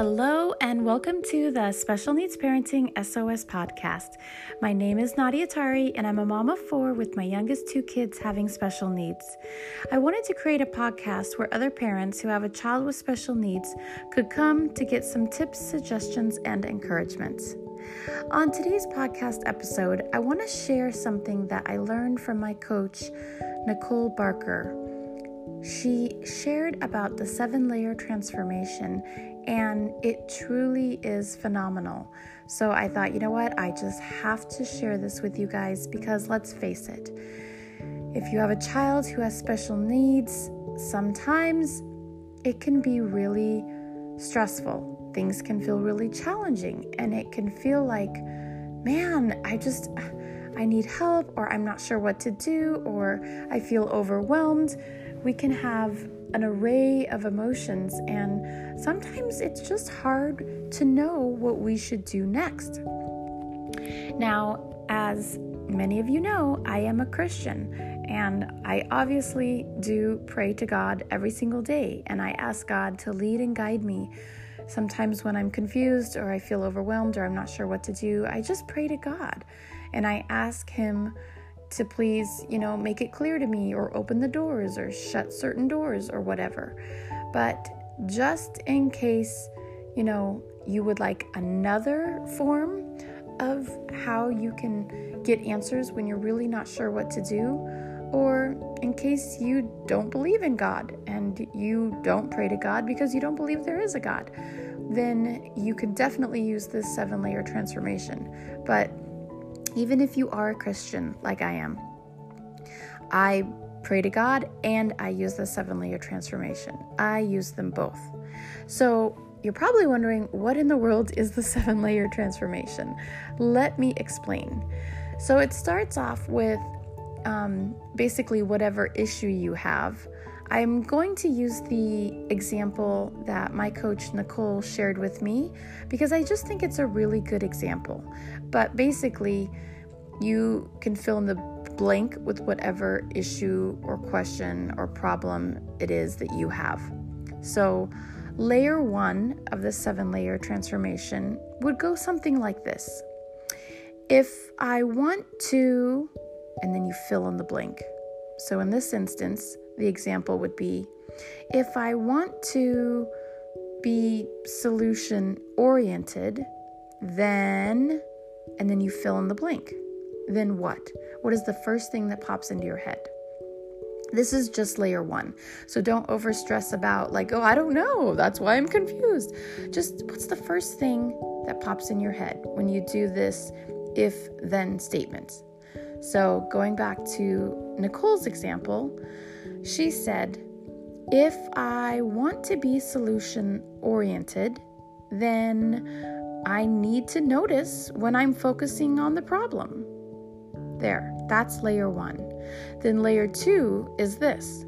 Hello, and welcome to the Special Needs Parenting SOS podcast. My name is Nadia Tari, and I'm a mom of four with my youngest two kids having special needs. I wanted to create a podcast where other parents who have a child with special needs could come to get some tips, suggestions, and encouragement. On today's podcast episode, I want to share something that I learned from my coach, Nicole Barker. She shared about the seven layer transformation, and it truly is phenomenal. So I thought, you know what? I just have to share this with you guys because let's face it, if you have a child who has special needs, sometimes it can be really stressful. Things can feel really challenging, and it can feel like, man, I just. I need help, or I'm not sure what to do, or I feel overwhelmed we can have an array of emotions, and sometimes it's just hard to know what we should do next. Now, as many of you know, I am a Christian, and I obviously do pray to God every single day, and I ask God to lead and guide me. Sometimes when I'm confused or I feel overwhelmed or I'm not sure what to do, I just pray to God and I ask Him to please, you know, make it clear to me or open the doors or shut certain doors or whatever. But just in case, you know, you would like another form of how you can get answers when you're really not sure what to do, or in case you don't believe in God and you don't pray to God because you don't believe there is a God, then you could definitely use this seven layer transformation. But even if you are a Christian like I am, I pray to God and I use the seven layer transformation. I use them both. So you're probably wondering what in the world is the seven layer transformation? Let me explain. So it starts off with um, basically whatever issue you have. I'm going to use the example that my coach Nicole shared with me because I just think it's a really good example. But basically, you can fill in the blank with whatever issue or question or problem it is that you have. So, layer one of the seven layer transformation would go something like this If I want to, and then you fill in the blank. So, in this instance, the example would be if I want to be solution oriented, then, and then you fill in the blank. Then what? What is the first thing that pops into your head? This is just layer one. So don't overstress about, like, oh, I don't know. That's why I'm confused. Just what's the first thing that pops in your head when you do this if then statement? So going back to Nicole's example, she said, If I want to be solution oriented, then I need to notice when I'm focusing on the problem. There, that's layer one. Then layer two is this.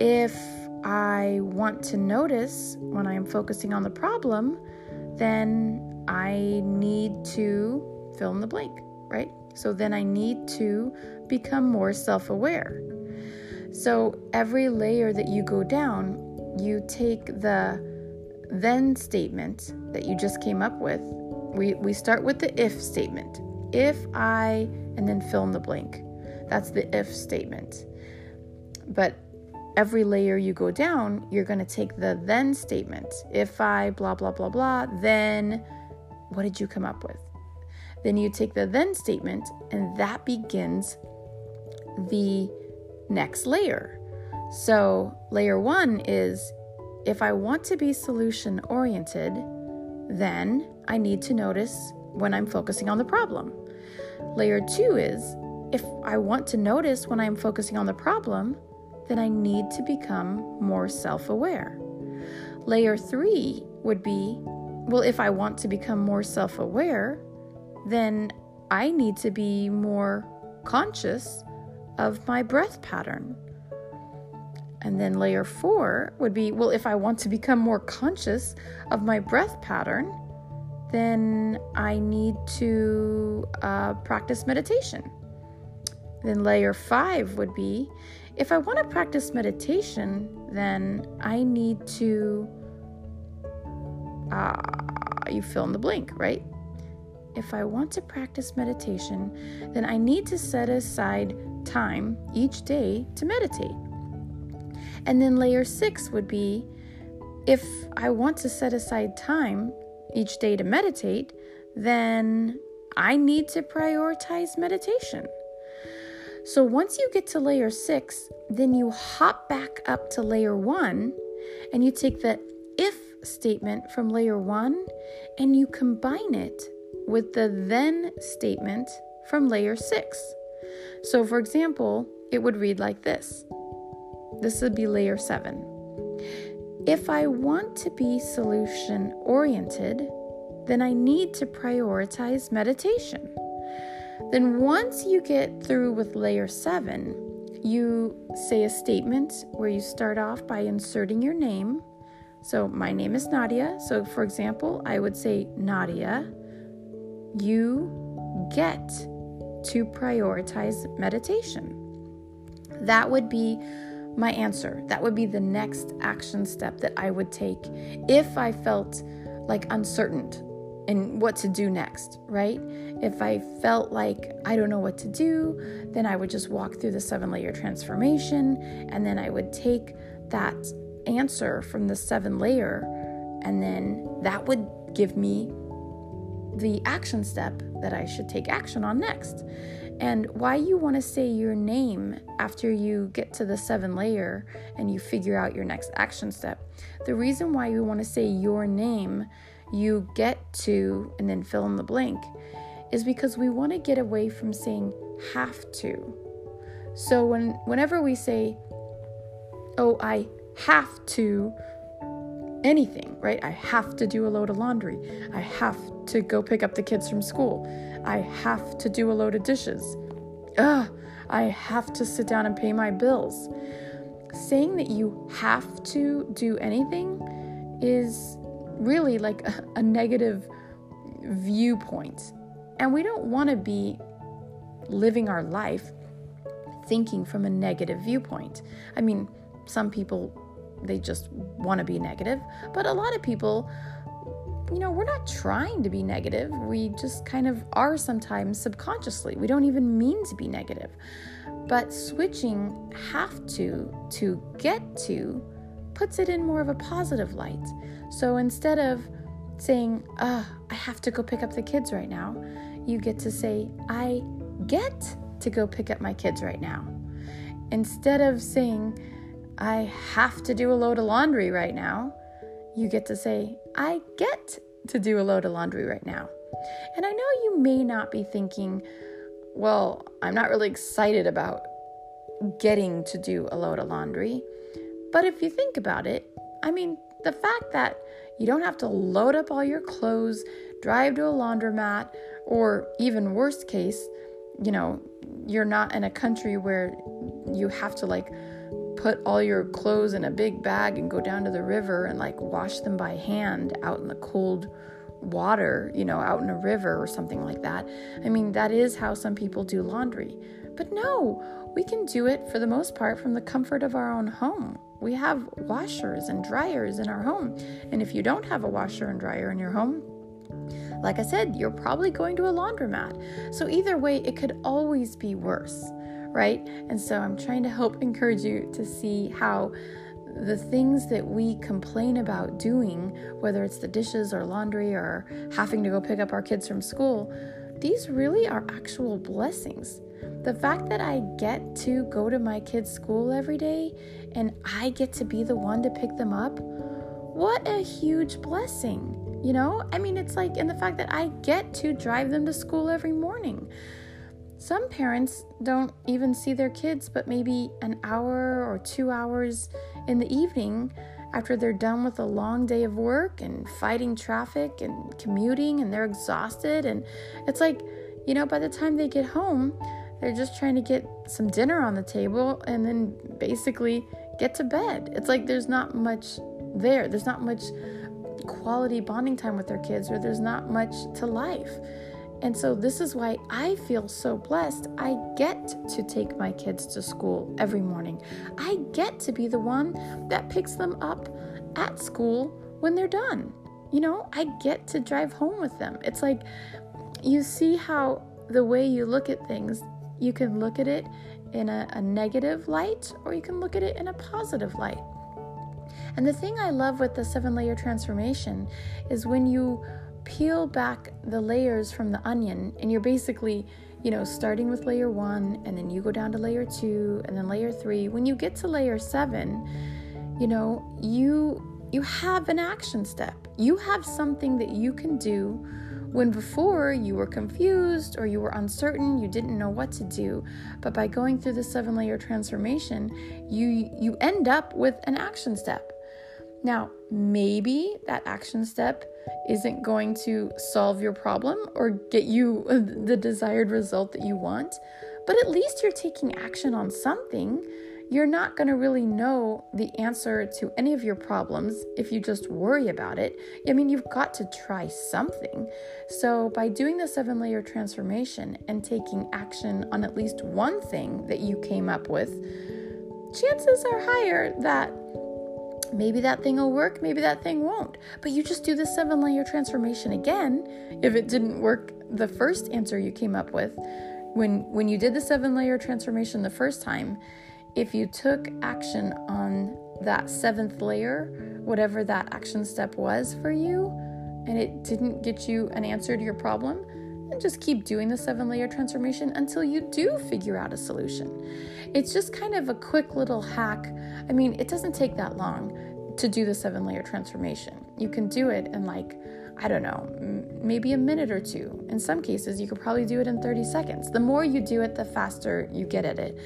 If I want to notice when I'm focusing on the problem, then I need to fill in the blank, right? So then I need to become more self aware. So every layer that you go down, you take the then statement that you just came up with. We, we start with the if statement. If I, and then fill in the blank. That's the if statement. But every layer you go down, you're going to take the then statement. If I, blah, blah, blah, blah, then what did you come up with? Then you take the then statement, and that begins the next layer. So, layer one is if I want to be solution oriented, then I need to notice when I'm focusing on the problem. Layer two is if I want to notice when I'm focusing on the problem, then I need to become more self aware. Layer three would be well, if I want to become more self aware, then I need to be more conscious of my breath pattern. And then layer four would be well, if I want to become more conscious of my breath pattern, then I need to uh, practice meditation. Then layer five would be if I want to practice meditation, then I need to uh, you fill in the blank, right? If I want to practice meditation, then I need to set aside time each day to meditate. And then layer six would be if I want to set aside time each day to meditate, then I need to prioritize meditation. So once you get to layer six, then you hop back up to layer one and you take the if statement from layer one and you combine it with the then statement from layer six. So, for example, it would read like this this would be layer seven. If I want to be solution oriented, then I need to prioritize meditation. Then, once you get through with layer seven, you say a statement where you start off by inserting your name. So, my name is Nadia. So, for example, I would say, Nadia, you get to prioritize meditation. That would be my answer. That would be the next action step that I would take if I felt like uncertain in what to do next, right? If I felt like I don't know what to do, then I would just walk through the seven layer transformation and then I would take that answer from the seven layer and then that would give me the action step that I should take action on next. And why you want to say your name after you get to the seven layer and you figure out your next action step. The reason why you want to say your name, you get to, and then fill in the blank, is because we want to get away from saying have to. So when whenever we say, oh, I have to anything, right? I have to do a load of laundry. I have to go pick up the kids from school. I have to do a load of dishes. Ugh, I have to sit down and pay my bills. Saying that you have to do anything is really like a, a negative viewpoint. And we don't want to be living our life thinking from a negative viewpoint. I mean, some people they just want to be negative. But a lot of people, you know, we're not trying to be negative. We just kind of are sometimes subconsciously. We don't even mean to be negative. But switching have to to get to puts it in more of a positive light. So instead of saying, uh, I have to go pick up the kids right now, you get to say, I get to go pick up my kids right now. Instead of saying, I have to do a load of laundry right now, you get to say, I get to do a load of laundry right now. And I know you may not be thinking, well, I'm not really excited about getting to do a load of laundry. But if you think about it, I mean, the fact that you don't have to load up all your clothes, drive to a laundromat, or even worst case, you know, you're not in a country where you have to like put all your clothes in a big bag and go down to the river and like wash them by hand out in the cold water, you know, out in a river or something like that. I mean, that is how some people do laundry. But no, we can do it for the most part from the comfort of our own home. We have washers and dryers in our home. And if you don't have a washer and dryer in your home, like I said, you're probably going to a laundromat. So either way, it could always be worse right? And so I'm trying to help encourage you to see how the things that we complain about doing, whether it's the dishes or laundry or having to go pick up our kids from school, these really are actual blessings. The fact that I get to go to my kids' school every day and I get to be the one to pick them up, what a huge blessing. You know, I mean, it's like, and the fact that I get to drive them to school every morning. Some parents don't even see their kids but maybe an hour or two hours in the evening after they're done with a long day of work and fighting traffic and commuting and they're exhausted. And it's like, you know, by the time they get home, they're just trying to get some dinner on the table and then basically get to bed. It's like there's not much there, there's not much quality bonding time with their kids, or there's not much to life. And so, this is why I feel so blessed. I get to take my kids to school every morning. I get to be the one that picks them up at school when they're done. you know, I get to drive home with them. It's like you see how the way you look at things, you can look at it in a, a negative light or you can look at it in a positive light. And the thing I love with the seven layer transformation is when you peel back the layers from the onion and you're basically, you know, starting with layer one and then you go down to layer two and then layer three. When you get to layer seven, you know, you you have an action step. You have something that you can do when before you were confused or you were uncertain, you didn't know what to do. But by going through the seven layer transformation, you you end up with an action step. Now, maybe that action step isn't going to solve your problem or get you the desired result that you want, but at least you're taking action on something you're not going to really know the answer to any of your problems if you just worry about it. I mean, you've got to try something. So, by doing the seven layer transformation and taking action on at least one thing that you came up with, chances are higher that maybe that thing will work, maybe that thing won't. But you just do the seven layer transformation again if it didn't work the first answer you came up with. When, when you did the seven layer transformation the first time, if you took action on that seventh layer, whatever that action step was for you, and it didn't get you an answer to your problem, then just keep doing the seven layer transformation until you do figure out a solution. It's just kind of a quick little hack. I mean, it doesn't take that long to do the seven layer transformation. You can do it in like, I don't know, maybe a minute or two. In some cases, you could probably do it in 30 seconds. The more you do it, the faster you get at it.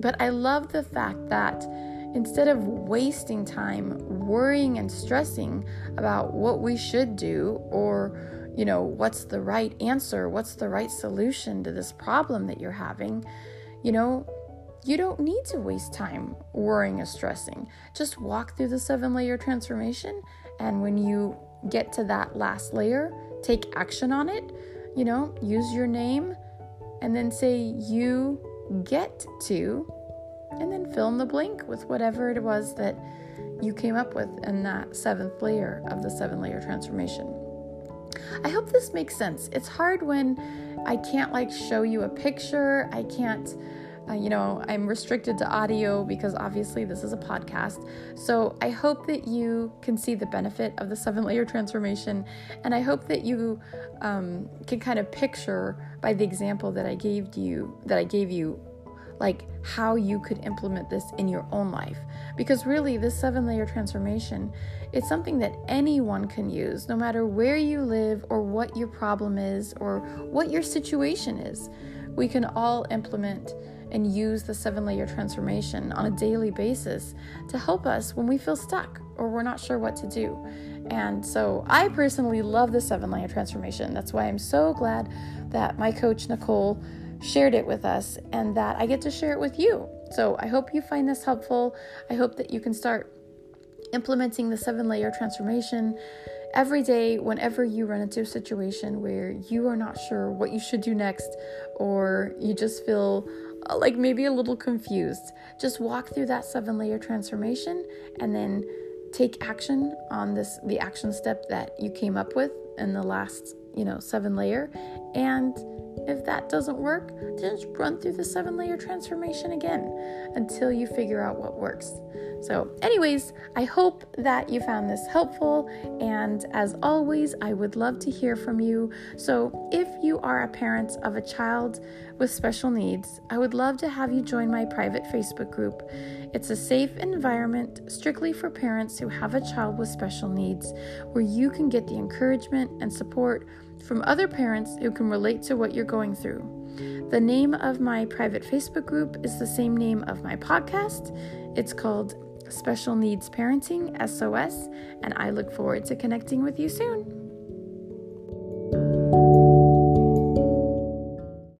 But I love the fact that instead of wasting time worrying and stressing about what we should do or you know what's the right answer what's the right solution to this problem that you're having you know you don't need to waste time worrying or stressing just walk through the seven layer transformation and when you get to that last layer take action on it you know use your name and then say you get to, and then fill in the blank with whatever it was that you came up with in that seventh layer of the seven layer transformation. I hope this makes sense. It's hard when I can't like show you a picture. I can't, uh, you know, I'm restricted to audio because obviously this is a podcast. So I hope that you can see the benefit of the seven layer transformation. And I hope that you um, can kind of picture by the example that I gave you that I gave you like how you could implement this in your own life because really this seven layer transformation it's something that anyone can use no matter where you live or what your problem is or what your situation is we can all implement and use the seven layer transformation on a daily basis to help us when we feel stuck or we're not sure what to do. And so I personally love the seven layer transformation. That's why I'm so glad that my coach, Nicole, shared it with us and that I get to share it with you. So I hope you find this helpful. I hope that you can start implementing the seven layer transformation every day whenever you run into a situation where you are not sure what you should do next or you just feel Uh, like maybe a little confused. Just walk through that seven layer transformation and then take action on this the action step that you came up with in the last, you know, seven layer and if that doesn't work, just run through the seven layer transformation again until you figure out what works. So, anyways, I hope that you found this helpful. And as always, I would love to hear from you. So, if you are a parent of a child with special needs, I would love to have you join my private Facebook group. It's a safe environment strictly for parents who have a child with special needs where you can get the encouragement and support from other parents who can relate to what you're going through. The name of my private Facebook group is the same name of my podcast. It's called Special Needs Parenting SOS, and I look forward to connecting with you soon.